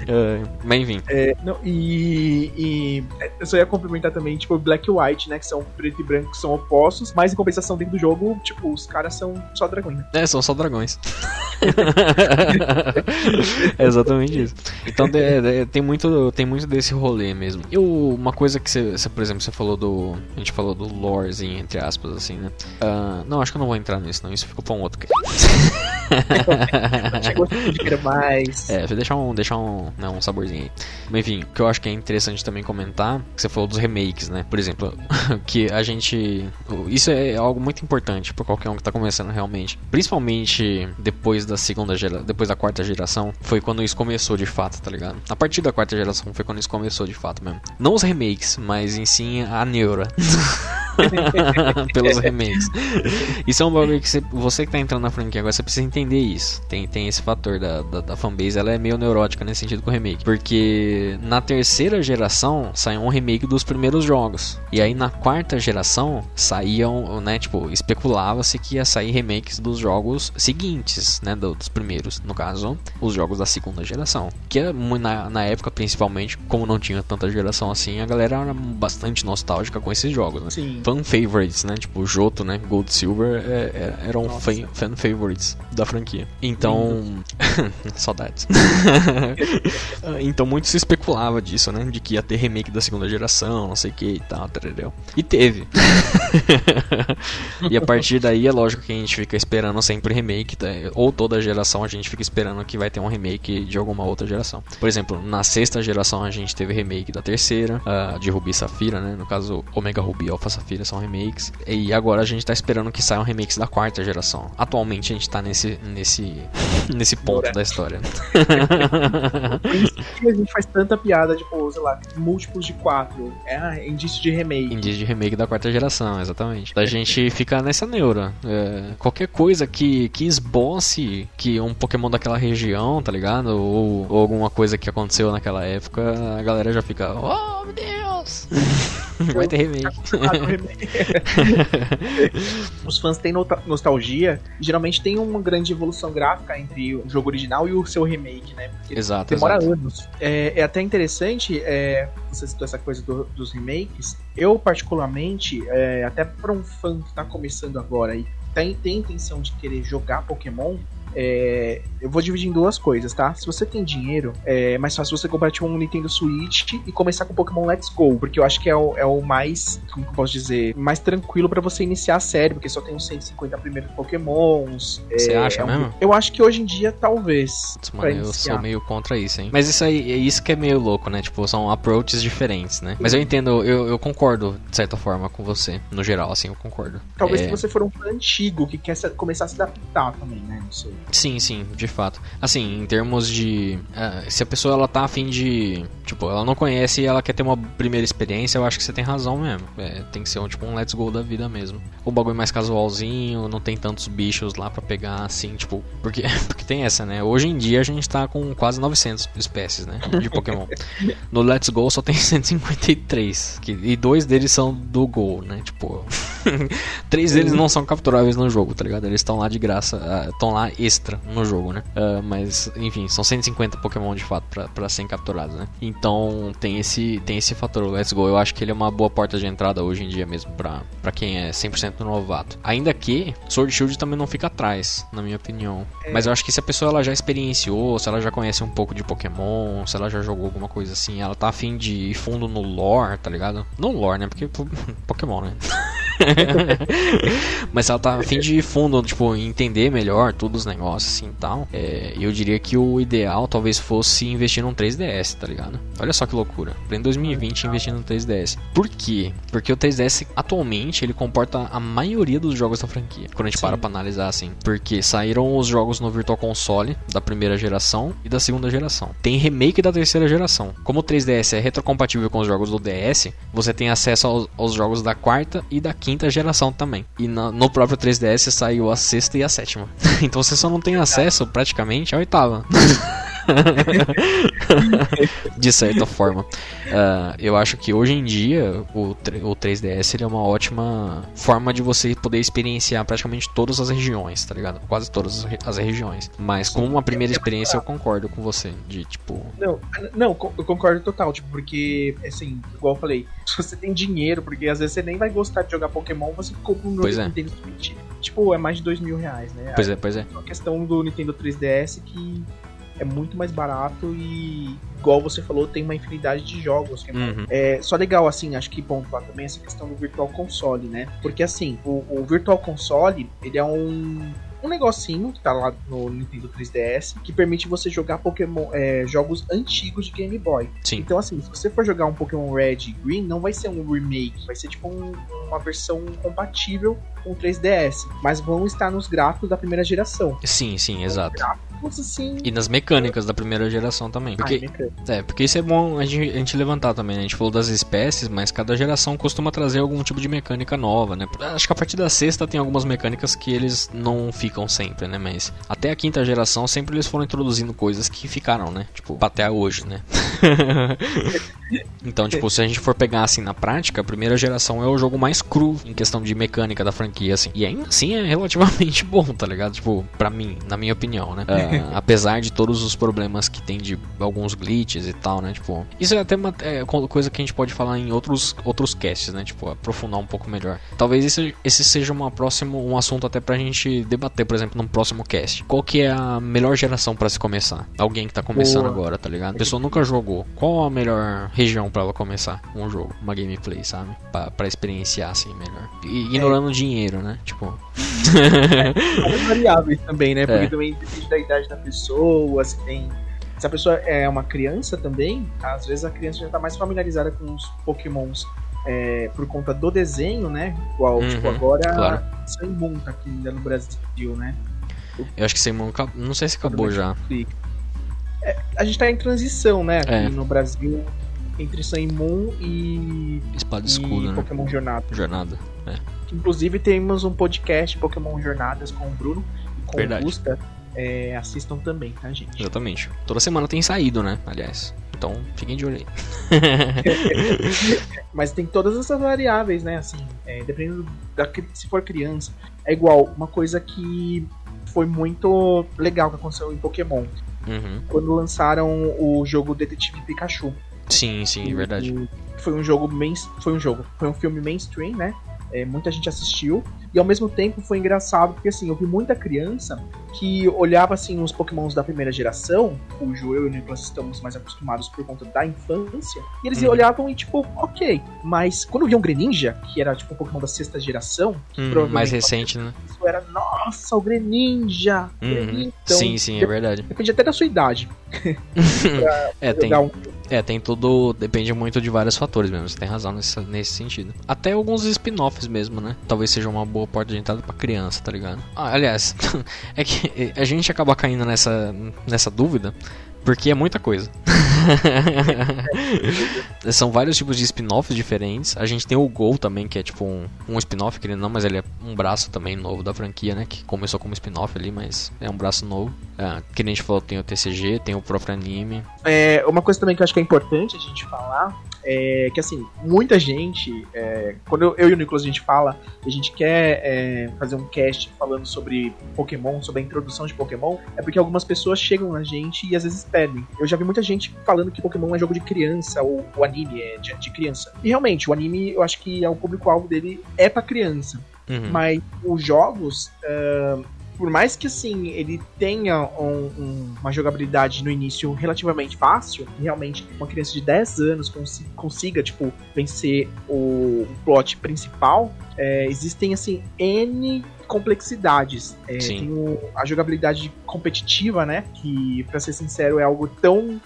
é, mas enfim. É, não, e, e, eu só ia complementar também, tipo, Black e White, né? Que são preto e branco, que são opostos, mas em compensação dentro do jogo, tipo, os caras são só dragões. Né? É, são só dragões. é exatamente isso. Então de, de, tem, muito, tem muito desse rolê mesmo. E uma coisa que você, por exemplo, você falou do. A gente falou do lore entre aspas, assim, né? Uh, não, acho que eu não vou entrar nisso, não. Isso ficou pra um outro. Chegou de mais. É, deixar um, deixar um, né, um saborzinho aí. Mas enfim, o que eu acho que é interessante também comentar, que você falou dos remakes, né? Por exemplo, que a gente. Isso é algo muito importante para qualquer um que tá começando realmente. Principalmente depois da segunda geração, depois da quarta geração, foi quando isso começou de fato, tá ligado? A partir da quarta geração foi quando isso começou de fato mesmo. Não os remakes, mas em sim a neura. pelos remakes. Isso é um bagulho que você, você que tá entrando na franquia agora, você precisa entender isso. Tem, tem esse fator da, da, da fanbase, ela é meio neurótica nesse sentido com o remake. Porque na terceira geração saiu um remake dos primeiros jogos. E aí na quarta geração saíam, né, tipo, especulava-se que ia sair remakes dos jogos seguintes, né, dos primeiros. No caso, os jogos da segunda geração. Que é na, na época, principalmente, como não tinha tanta geração assim, a galera era bastante nostálgica com esses jogos, né? Sim fan favorites, né? Tipo, Joto, né? Gold Silver é, é, eram fan, fan, favorites da franquia. Então. saudades. então, muito se especulava disso, né? De que ia ter remake da segunda geração, não sei o que e tal, entendeu? E teve. e a partir daí é lógico que a gente fica esperando sempre remake, tá? ou toda geração a gente fica esperando que vai ter um remake de alguma outra geração. Por exemplo, na sexta geração a gente teve remake da terceira, uh, de Ruby e Safira, né? No caso, Omega Ruby e Alpha Safira são remakes. E agora a gente tá esperando que saiam remakes da quarta geração. Atualmente a gente tá nesse, nesse, nesse ponto da história. Por isso que a gente faz tanta piada, tipo, sei lá, múltiplos de quatro. É indício de remake. Indício de remake da quarta geração, exatamente. A gente fica nessa neura. É, qualquer coisa que, que esboce que um Pokémon daquela região, tá ligado? Ou, ou alguma coisa que aconteceu naquela época, a galera já fica, oh meu Deus! Vai ter remake. Os fãs têm nostalgia geralmente tem uma grande evolução gráfica entre o jogo original e o seu remake, né? Porque exato. Demora exato. anos. É, é, até interessante, é, você citou essa coisa do, dos remakes. Eu, particularmente, é, até para um fã que tá começando agora e tem, tem intenção de querer jogar Pokémon, é, eu vou dividir em duas coisas, tá? Se você tem dinheiro, é mais fácil você comprar tipo, um Nintendo Switch e começar com Pokémon Let's Go, porque eu acho que é o, é o mais, como eu posso dizer, mais tranquilo para você iniciar a série, porque só tem os 150 primeiros Pokémons. Você é, acha é um, mesmo? Eu acho que hoje em dia, talvez. Mano, eu sou meio contra isso, hein? Mas isso aí, é isso que é meio louco, né? Tipo, são approaches diferentes, né? Mas eu entendo, eu, eu concordo, de certa forma, com você, no geral, assim, eu concordo. Talvez é... se você for um fã antigo que quer começar a se adaptar também, né? Não sei. Sim, sim, de fato. Assim, em termos de. Uh, se a pessoa ela tá afim de. Tipo, ela não conhece e ela quer ter uma primeira experiência, eu acho que você tem razão mesmo. É, tem que ser um, tipo um let's go da vida mesmo. O bagulho mais casualzinho, não tem tantos bichos lá para pegar, assim, tipo. Porque, porque tem essa, né? Hoje em dia a gente tá com quase 900 espécies, né? De Pokémon. no Let's Go só tem 153. Que, e dois deles são do Go, né? Tipo. três deles não são capturáveis no jogo, tá ligado? Eles estão lá de graça, estão uh, lá extra no jogo, né? Uh, mas, enfim, são 150 Pokémon de fato para serem capturados, né? Então tem esse, tem esse fator. O Let's Go, eu acho que ele é uma boa porta de entrada hoje em dia mesmo para quem é 100% novato. Ainda que Sword Shield também não fica atrás, na minha opinião. É. Mas eu acho que se a pessoa ela já experienciou, se ela já conhece um pouco de Pokémon, se ela já jogou alguma coisa assim, ela tá afim de ir fundo no lore, tá ligado? Não lore, né? Porque Pokémon, né? Mas ela tá a fim de fundo, tipo, entender melhor todos os negócios assim e tal. É, eu diria que o ideal talvez fosse investir num 3DS, tá ligado? Olha só que loucura. Em 2020 investir no 3DS. Por quê? Porque o 3DS atualmente ele comporta a maioria dos jogos da franquia. Quando a gente Sim. para pra analisar assim. Porque saíram os jogos no Virtual Console da primeira geração e da segunda geração. Tem remake da terceira geração. Como o 3DS é retrocompatível com os jogos do DS, você tem acesso aos, aos jogos da quarta e da quinta quinta geração também. E no, no próprio 3DS saiu a sexta e a sétima. então você só não tem acesso praticamente à oitava. de certa forma. Uh, eu acho que hoje em dia o, o 3DS ele é uma ótima forma de você poder experienciar praticamente todas as regiões, tá ligado? Quase todas as regiões. Mas como uma primeira experiência eu concordo com você. De tipo. Não, não, eu concordo total, tipo, porque, assim, igual eu falei, se você tem dinheiro, porque às vezes você nem vai gostar de jogar Pokémon, você compra um pois é. Nintendo Switch. Tipo, é mais de dois mil reais, né? Pois é, pois é. A questão do Nintendo 3DS que é muito mais barato e, igual você falou, tem uma infinidade de jogos. É, uhum. é, só legal, assim, acho que pontuar também essa questão do Virtual Console, né? Porque, assim, o, o Virtual Console, ele é um um negocinho que tá lá no Nintendo 3DS que permite você jogar Pokémon é, jogos antigos de Game Boy. Sim. Então, assim, se você for jogar um Pokémon Red e Green, não vai ser um remake, vai ser tipo um, uma versão compatível com o 3DS, mas vão estar nos gráficos da primeira geração. Sim, sim, exato. Assim, e nas mecânicas da primeira geração também. Porque, Ai, é, porque isso é bom a gente, a gente levantar também, né? A gente falou das espécies, mas cada geração costuma trazer algum tipo de mecânica nova, né? Acho que a partir da sexta tem algumas mecânicas que eles não ficam sempre, né? Mas até a quinta geração sempre eles foram introduzindo coisas que ficaram, né? Tipo, até hoje, né? então, tipo, se a gente for pegar assim na prática, a primeira geração é o jogo mais cru em questão de mecânica da franquia, assim. E ainda assim é relativamente bom, tá ligado? Tipo, pra mim, na minha opinião, né? Uh, apesar de todos os problemas que tem de alguns glitches e tal, né? Tipo, isso é até uma é, coisa que a gente pode falar em outros, outros casts, né? Tipo, aprofundar um pouco melhor. Talvez esse, esse seja uma próxima, um assunto até pra gente debater, por exemplo, num próximo cast. Qual que é a melhor geração para se começar? Alguém que tá começando Boa. agora, tá ligado? A pessoa nunca jogou. Qual a melhor região para ela começar um jogo, uma gameplay, sabe? Pra, pra experienciar assim melhor. E, ignorando é. dinheiro, né? Tipo. é, variáveis também, né? Porque é. também depende da idade da pessoa, se tem. Se a pessoa é uma criança também, às vezes a criança já está mais familiarizada com os pokémons é, por conta do desenho, né? Igual, Uhum, tipo, agora claro. Sun Moon tá aqui ainda no Brasil, né? Eu acho que acab- não sei se acabou já. É, a gente tá em transição, né? Aqui É. no Brasil, entre Sun Moon e, Espada e e escudo, né? Pokémon Jornada. Jornada. É. Inclusive temos um podcast Pokémon Jornadas com o Bruno e com Verdade. o Gusta. É, assistam também, tá, gente? Exatamente. Toda semana tem saído, né? Aliás. Então, fiquem de olho aí. Mas tem todas essas variáveis, né? Assim, é, dependendo da se for criança. É igual, uma coisa que foi muito legal que aconteceu em Pokémon. Uhum. Quando lançaram o jogo Detetive Pikachu. Sim, sim, é verdade. Foi um jogo main, foi um jogo, foi um filme mainstream, né? É, muita gente assistiu e ao mesmo tempo foi engraçado porque assim eu vi muita criança que olhava assim os Pokémons da primeira geração, cujo eu e o Nicolas estamos mais acostumados por conta da infância, e eles Uhum. olhavam e tipo, ok, mas quando viam Greninja, que era tipo um Pokémon da sexta geração, Hum, provavelmente mais recente, né? isso era nossa, o Greninja, Uhum. Greninja. Então, sim, sim, é verdade. Depende até da sua idade. É, tem, um- é, tem tudo. Depende muito de vários fatores mesmo. Você tem razão nesse, nesse sentido. Até alguns spin-offs mesmo, né? Talvez seja uma boa porta de entrada pra criança, tá ligado? Ah, aliás, é que a gente acaba caindo nessa, nessa dúvida. Porque é muita coisa. São vários tipos de spin-offs diferentes. A gente tem o Gol também, que é tipo um, um spin-off, querendo não, mas ele é um braço também novo da franquia, né? Que começou como spin-off ali, mas é um braço novo. Ah, que nem a gente falou, tem o TCG, tem o próprio anime. É, uma coisa também que eu acho que é importante a gente falar é que, assim, muita gente, é, quando eu, eu e o Nicolas a gente fala, a gente quer é, fazer um cast falando sobre Pokémon, sobre a introdução de Pokémon, é porque algumas pessoas chegam na gente e às vezes pedem. Eu já vi muita gente falando que Pokémon é jogo de criança, ou o anime é de, de criança. E realmente, o anime, eu acho que é o público-alvo dele é pra criança. Uhum. Mas os jogos, ah, por mais que assim ele tenha um- um- uma jogabilidade no início relativamente fácil, realmente uma criança de 10 anos consi- consiga tipo vencer o, o plot principal, é, existem assim N complexidades. É, tem o- a jogabilidade competitiva, né? Que, pra ser sincero, é algo tão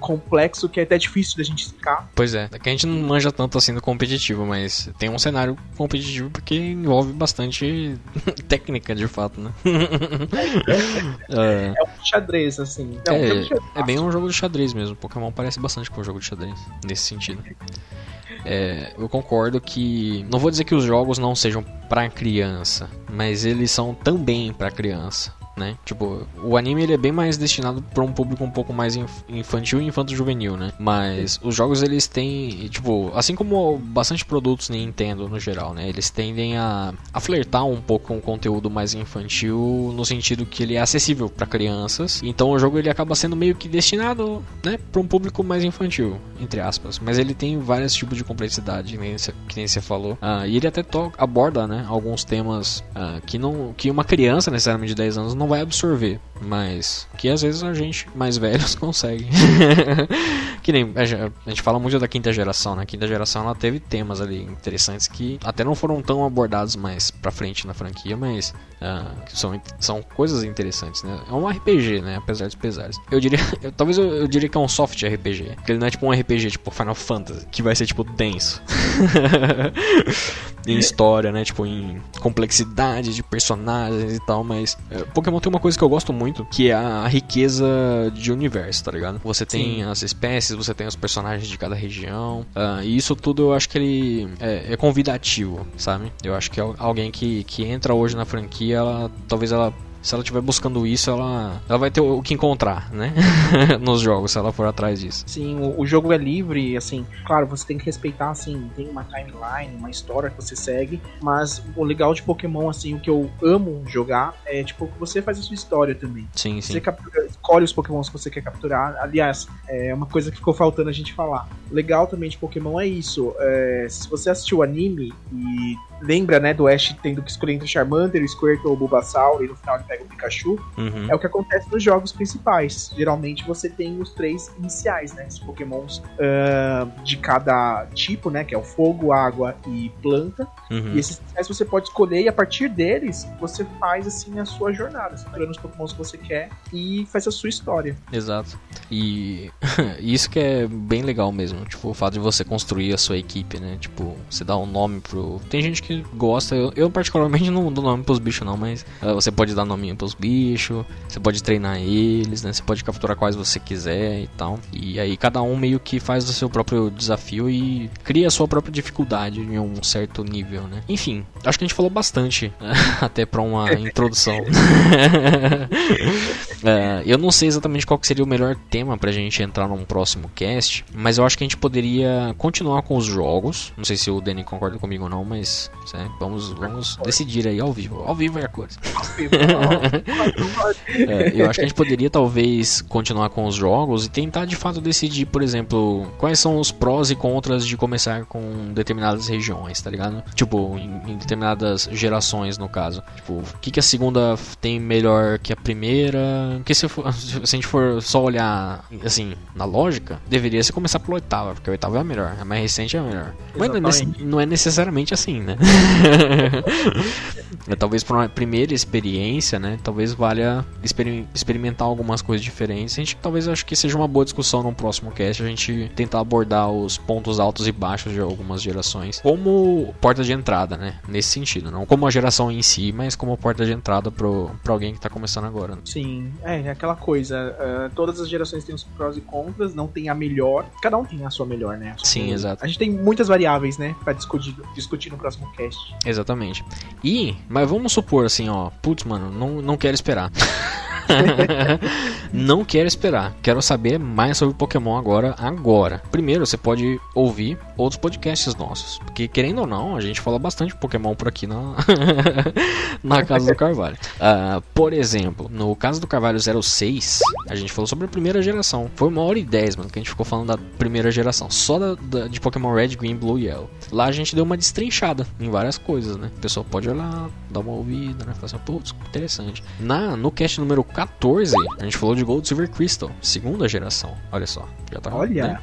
complexo que é até difícil da gente explicar. Pois é, é que a gente não manja tanto assim do competitivo, mas tem um cenário competitivo porque envolve bastante técnica de fato, né? É, É um xadrez, assim. É, um xadrez é bem um jogo de xadrez mesmo. Pokémon parece bastante com um jogo de xadrez, nesse sentido. É, eu concordo que. Não vou dizer que os jogos não sejam pra criança, mas eles são também pra criança. Né? Tipo, o anime ele é bem mais destinado para um público um pouco mais inf- infantil e infanto-juvenil, né? Mas os jogos eles têm, tipo, assim como bastante produtos Nintendo no geral, né? Eles tendem a, a flertar um pouco com o conteúdo mais infantil no sentido que ele é acessível para crianças. Então o jogo ele acaba sendo meio que destinado, né, para um público mais infantil, entre aspas. Mas ele tem vários tipos de complexidade, você, que nem você falou. Ah, e ele até aborda, né, alguns temas ah, que não que uma criança necessariamente de 10 anos não vai absorver, mas que às vezes a gente mais velhos consegue. que nem a gen- a gente fala muito da quinta geração, né? A quinta geração ela teve temas ali interessantes que até não foram tão abordados mais pra frente na franquia, mas que são, são coisas interessantes, né? É um RPG, né? Apesar dos pesares. Eu diria, eu- talvez eu, eu diria que é um soft RPG, porque ele não é tipo um RPG tipo Final Fantasy, que vai ser tipo denso. em história, né? Tipo, em complexidade de personagens e tal, mas é, Pokémon tem uma coisa que eu gosto muito, que é a riqueza de universo, tá ligado? Você tem Sim. as espécies, você tem os personagens de cada região, ah, e isso tudo eu acho que ele é, é convidativo, sabe? Eu acho que al- alguém que, que entra hoje na franquia, ela, talvez ela se ela estiver buscando isso, ela, ela vai ter o que encontrar, né? Nos jogos, se ela for atrás disso. Sim, o, o jogo é livre, assim, claro, você tem que respeitar, assim, tem uma timeline, uma história que você segue, mas o legal de Pokémon, assim, o que eu amo jogar é, tipo, que você faz a sua história também. Sim, sim. Você captura, escolhe os Pokémons que você quer capturar. Aliás, é uma coisa que ficou faltando a gente falar. O legal também de Pokémon é isso. é, se você assistiu o anime e lembra, né, do Ash tendo que escolher entre o Charmander, o Squirtle ou o Bulbasaur e no final ele pega o Pikachu, Uhum. é o que acontece nos jogos principais. Geralmente você tem os três iniciais, né? Os pokémons ah, de cada tipo, né? Que é o fogo, água e planta. Uhum. E esses iniciais você pode escolher e a partir deles você faz assim a sua jornada. Você vai os pokémons que você quer e faz a sua história. Exato. E isso que é bem legal mesmo, tipo, o fato de você construir a sua equipe, né? Tipo, você dá um nome pro. Tem gente que gosta, eu, eu particularmente não dou nome pros bichos não, mas uh, você pode dar nominho pros bichos, você pode treinar eles, né? Você pode capturar quais você quiser e tal. E aí cada um meio que faz o seu próprio desafio e cria a sua própria dificuldade em um certo nível, né? Enfim, acho que a gente falou bastante até pra uma introdução. uh, eu não sei exatamente qual seria o melhor tema pra gente entrar num próximo cast, mas eu acho que a gente poderia continuar com os jogos. Não sei se o Danny concorda comigo ou não, mas né, vamos, vamos decidir aí ao vivo. Ao vivo é a coisa. é, eu acho que a gente poderia talvez continuar com os jogos e tentar de fato decidir, por exemplo, quais são os prós e contras de começar com determinadas regiões, tá ligado? Tipo, em, em determinadas gerações, no caso. Tipo, o que, que a segunda tem melhor que a primeira? Que se, for, se a gente for só olhar assim, na lógica, deveria se começar pela oitava, porque a oitava é a melhor, a mais recente é a melhor. Mas não é, não é necessariamente assim, né? É, talvez para uma primeira experiência, né? Talvez valha exper experimentar algumas coisas diferentes. A gente talvez acho que seja uma boa discussão no próximo cast a gente tentar abordar os pontos altos e baixos de algumas gerações como porta de entrada, né? Nesse sentido, não como a geração em si, mas como porta de entrada para alguém que está começando agora. Né? Sim, é, é aquela coisa. Uh, todas as gerações têm os prós e contras, não tem a melhor. Cada um tem a sua melhor, né? Sim, exato. A gente tem muitas variáveis, né, para discutir, discutir no próximo cast. Exatamente. E, mas vamos supor assim, ó, putz, mano, não, não quero esperar. não quero esperar. Quero saber mais sobre Pokémon agora, agora. Primeiro, você pode ouvir outros podcasts nossos. Porque, querendo ou não, a gente fala bastante Pokémon por aqui na, na Casa do Carvalho. Uh, por exemplo, no caso do Carvalho 06, a gente falou sobre a primeira geração. Foi uma hora e dez, mano, que a gente ficou falando da primeira geração. Só da, da, de Pokémon Red, Green, Blue e Yellow. Lá a gente deu uma destrinchada em várias coisas, né? O pessoal pode olhar, dar uma ouvida, né? Falar assim, putz, interessante. Na, no cast número 14, a gente falou de Gold Silver Crystal, segunda geração. Olha só, já tá. Olha! Né?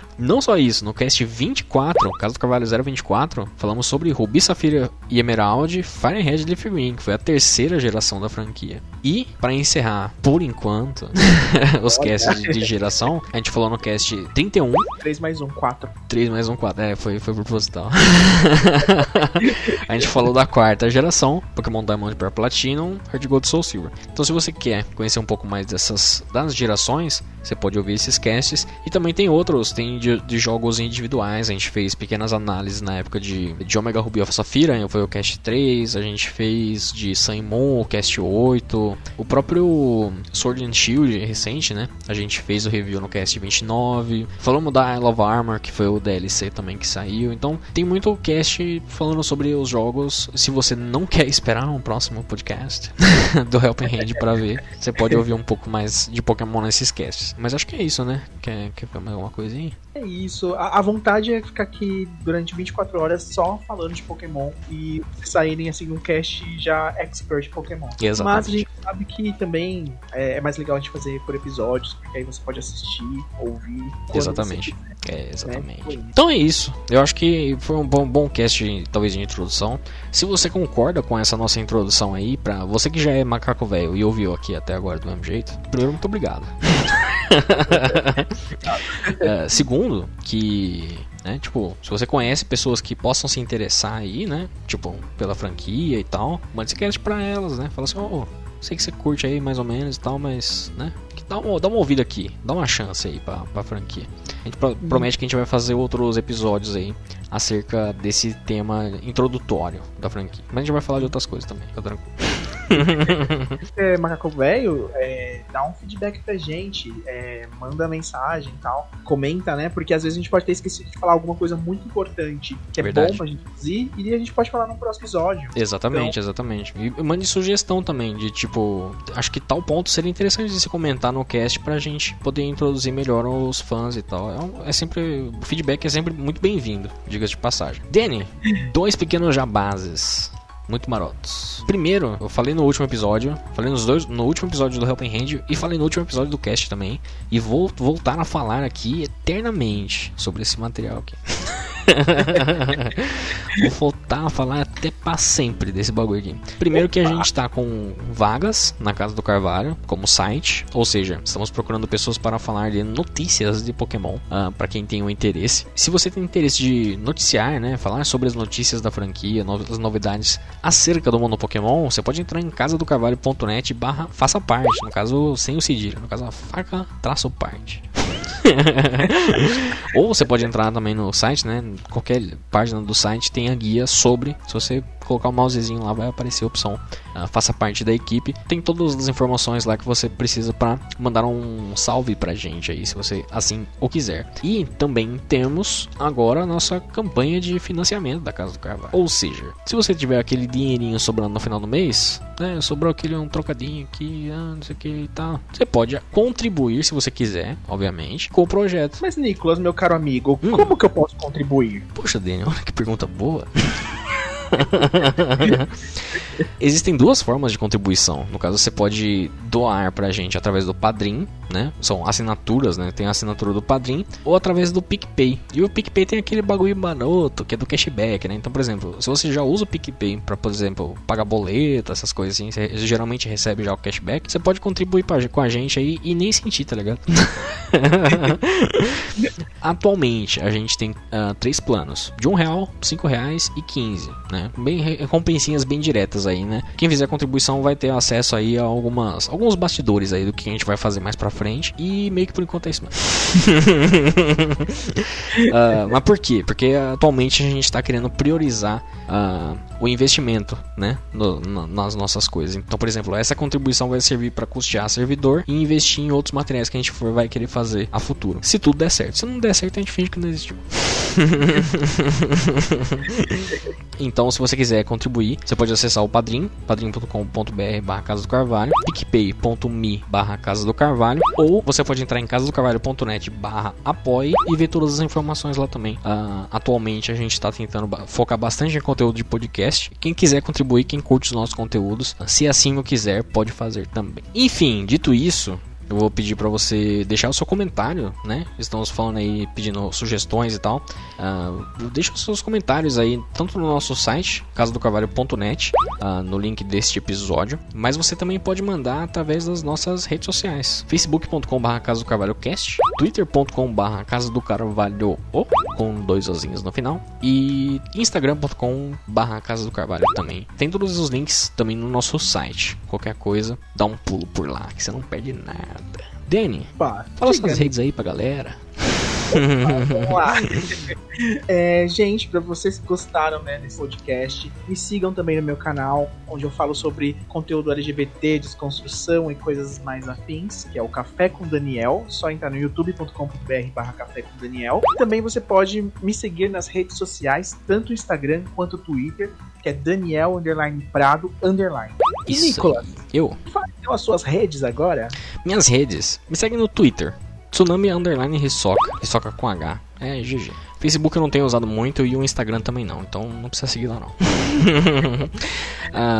Não só isso, no cast 24, caso do Carvalho 024, falamos sobre Rubi, Safira e Emerald, Fire Red Leaf Green, que foi a terceira geração da franquia. E, para encerrar, por enquanto, os casts de geração, a gente falou no cast 31. 3 mais 1, 4. 3 mais 1, 4. É, foi, foi proposital. a gente falou da quarta geração, Pokémon Diamond para Platinum, Heart Gold Soul Silver. Então, se você quer conhecer um pouco mais dessas das gerações, você pode ouvir esses casts. E também tem outros, tem de, de jogos individuais. A gente fez pequenas análises na época de, de Omega Ruby of Safira, foi o cast 3. A gente fez de Sun Moon, o cast 8. O próprio Sword and Shield recente, né? A gente fez o review no cast 29. Falamos da Isle of Armor, que foi o DLC também que saiu. Então tem muito cast falando sobre os jogos. Se você não quer esperar um próximo podcast do Helping Hand para ver, você pode ouvir um pouco mais de Pokémon nesses casts. Mas acho que é isso, né? Quer, quer mais alguma coisinha? É isso. A, a, vontade é ficar aqui durante 24 horas só falando de Pokémon e saírem assim num cast já expert de Pokémon. Exatamente. Mas a gente sabe que também é, é, mais legal a gente fazer por episódios, porque aí você pode assistir, ouvir. Exatamente. É, exatamente. Né? Então é isso. Eu acho que foi um bom, bom cast, talvez, de introdução. Se você concorda com essa nossa introdução aí, pra você que já é macaco velho e ouviu aqui até agora do mesmo jeito, primeiro, muito obrigado. é, segundo, que né? Tipo, se você conhece pessoas que possam se interessar aí, né? Tipo, pela franquia e tal, mande esse cast pra elas, né? Fala assim, ô, oh, sei que você curte aí mais ou menos e tal, mas, né? Dá uma, dá uma ouvida aqui, dá uma chance aí pra, pra franquia. A gente pro, promete que a gente vai fazer outros episódios aí acerca desse tema introdutório da franquia. Mas a gente vai falar de outras coisas também, fica tranquilo. É, Macaco Velho, é, dá um feedback pra gente, é, manda mensagem e tal, comenta, né? Porque às vezes a gente pode ter esquecido de falar alguma coisa muito importante que é Verdade. bom pra gente dizer e a gente pode falar no próximo episódio. Exatamente, então... exatamente. E mande sugestão também de tipo, acho que tal ponto seria interessante de se comentar no cast pra gente poder introduzir melhor os fãs e tal. É, é sempre. O feedback é sempre muito bem-vindo, diga de passagem. Danny, dois pequenos jabases muito marotos. Primeiro, eu falei no último episódio, falei nos dois, no último episódio do Helping Hand e falei no último episódio do cast também, e vou voltar a falar aqui eternamente sobre esse material aqui. Vou voltar a falar até para sempre desse bagulho aqui. Primeiro que a gente tá com vagas na Casa do Carvalho, como site, ou seja, estamos procurando pessoas para falar de notícias de Pokémon, uh, para quem tem um interesse. Se você tem interesse de noticiar, né, falar sobre as notícias da franquia, as novidades acerca do mundo Pokémon, você pode entrar em casadocarvalho.net barra faça parte, no caso sem o cedilha, no caso a faca traço parte. Ou você pode entrar também no site, né? Qualquer página do site tem a guia sobre. Se você colocar o mousezinho lá, vai aparecer a opção uh, faça parte da equipe. Tem todas as informações lá que você precisa para mandar um salve pra gente aí, se você assim o quiser. E também temos agora a nossa campanha de financiamento da Casa do Carvalho. Ou seja, se você tiver aquele dinheirinho sobrando no final do mês, né, sobrou aquele um trocadinho aqui, ah, não sei o que e tal, você pode contribuir se você quiser, obviamente, com o projeto. Mas Nicolas, meu caro amigo, hum. como que eu posso contribuir? Poxa, Daniel, olha que pergunta boa. Existem duas formas de contribuição. No caso, você pode doar pra gente através do Padrim, né? São assinaturas, né? Tem a assinatura do Padrim ou através do PicPay. E o PicPay tem aquele bagulho maroto que é do cashback, né? Então, por exemplo, se você já usa o PicPay para, por exemplo, pagar boleto, essas coisas assim, você geralmente recebe já o cashback, você pode contribuir pra, com a gente aí e nem sentir, tá ligado? Atualmente, a gente tem uh, três planos: de um real, cinco reais e quinze, né? Bem recompensinhas bem diretas aí, né? Quem fizer contribuição vai ter acesso aí a algumas alguns bastidores aí do que a gente vai fazer mais para frente e meio que por enquanto é isso uh, mas por quê? Porque atualmente a gente está querendo priorizar uh, o investimento, né, no, no, nas nossas coisas. Então, por exemplo, essa contribuição vai servir para custear servidor e investir em outros materiais que a gente for, vai querer fazer a futuro. Se tudo der certo. Se não der certo, a gente finge que não existiu. então, se você quiser contribuir, você pode acessar o Padrim, padrim.com.br barra Casa do Carvalho, picpay.me barra Casa do Carvalho, ou você pode entrar em casadocarvalho.net barra apoie e ver todas as informações lá também. Uh, atualmente a gente está tentando focar bastante em conteúdo de podcast. Quem quiser contribuir, quem curte os nossos conteúdos, se assim o quiser, pode fazer também. Enfim, dito isso, eu vou pedir para você deixar o seu comentário, né? Estamos falando aí, pedindo sugestões e tal. Uh, deixa os seus comentários aí, tanto no nosso site, casadocarvalho.net, uh, ah, no link deste episódio, mas você também pode mandar através das nossas redes sociais: facebook.com.br Casa do Carvalho Cast, twitter.com.br Casa do Carvalho com dois ozinhos no final, e instagram.com.br Casa do Carvalho também. Tem todos os links também no nosso site. Qualquer coisa, dá um pulo por lá, que você não perde nada Danny, Pá, fala suas redes aí pra galera. Vamos lá. É, gente, para vocês que gostaram né, desse podcast, me sigam também no meu canal, onde eu falo sobre conteúdo LGBT, desconstrução e coisas mais afins, que é o Café com Daniel. Só entrar no youtube.com.br barra Café com Daniel. E também você pode me seguir nas redes sociais, tanto Instagram quanto Twitter, que é Daniel Prado underline. E. Nicolas, eu. Fale as suas redes agora. Minhas redes. Me segue no Twitter. Tsunami Underline Risoca. Risoca com H. É GG. Facebook eu não tenho usado muito e o Instagram também não, então não precisa seguir lá não. uh,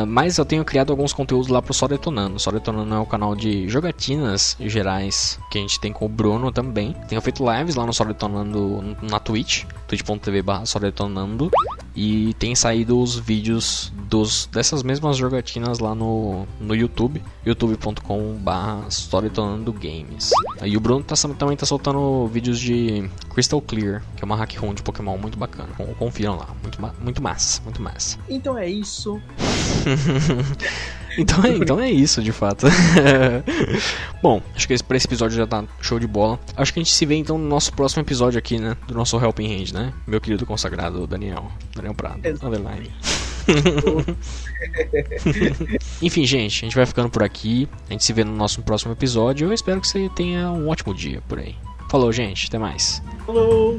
mas eu tenho criado alguns conteúdos lá pro Só Detonando. Só Detonando é o canal de jogatinas gerais que a gente tem com o Bruno também. Tenho feito lives lá no Só Detonando na Twitch, twitch.tv Só Detonando. E tem saído os vídeos dos, dessas mesmas jogatinas lá no, no YouTube, youtube.com Só Detonando Games. E o Bruno tá, também tá soltando vídeos de Crystal Clear, que é uma hack room de Pokémon muito bacana. Confiram lá, muito, muito massa, muito massa. Então é isso. então, é, então é isso, de fato. Bom, acho que esse, pra esse episódio já tá show de bola. Acho que a gente se vê então no nosso próximo episódio aqui, né? Do nosso Helping Hand, né? Meu querido consagrado Daniel. Daniel Prado. Underline. Enfim, gente, a gente vai ficando por aqui. A gente se vê no nosso próximo episódio. Eu espero que você tenha um ótimo dia por aí. Falou, gente. Até mais. Falou.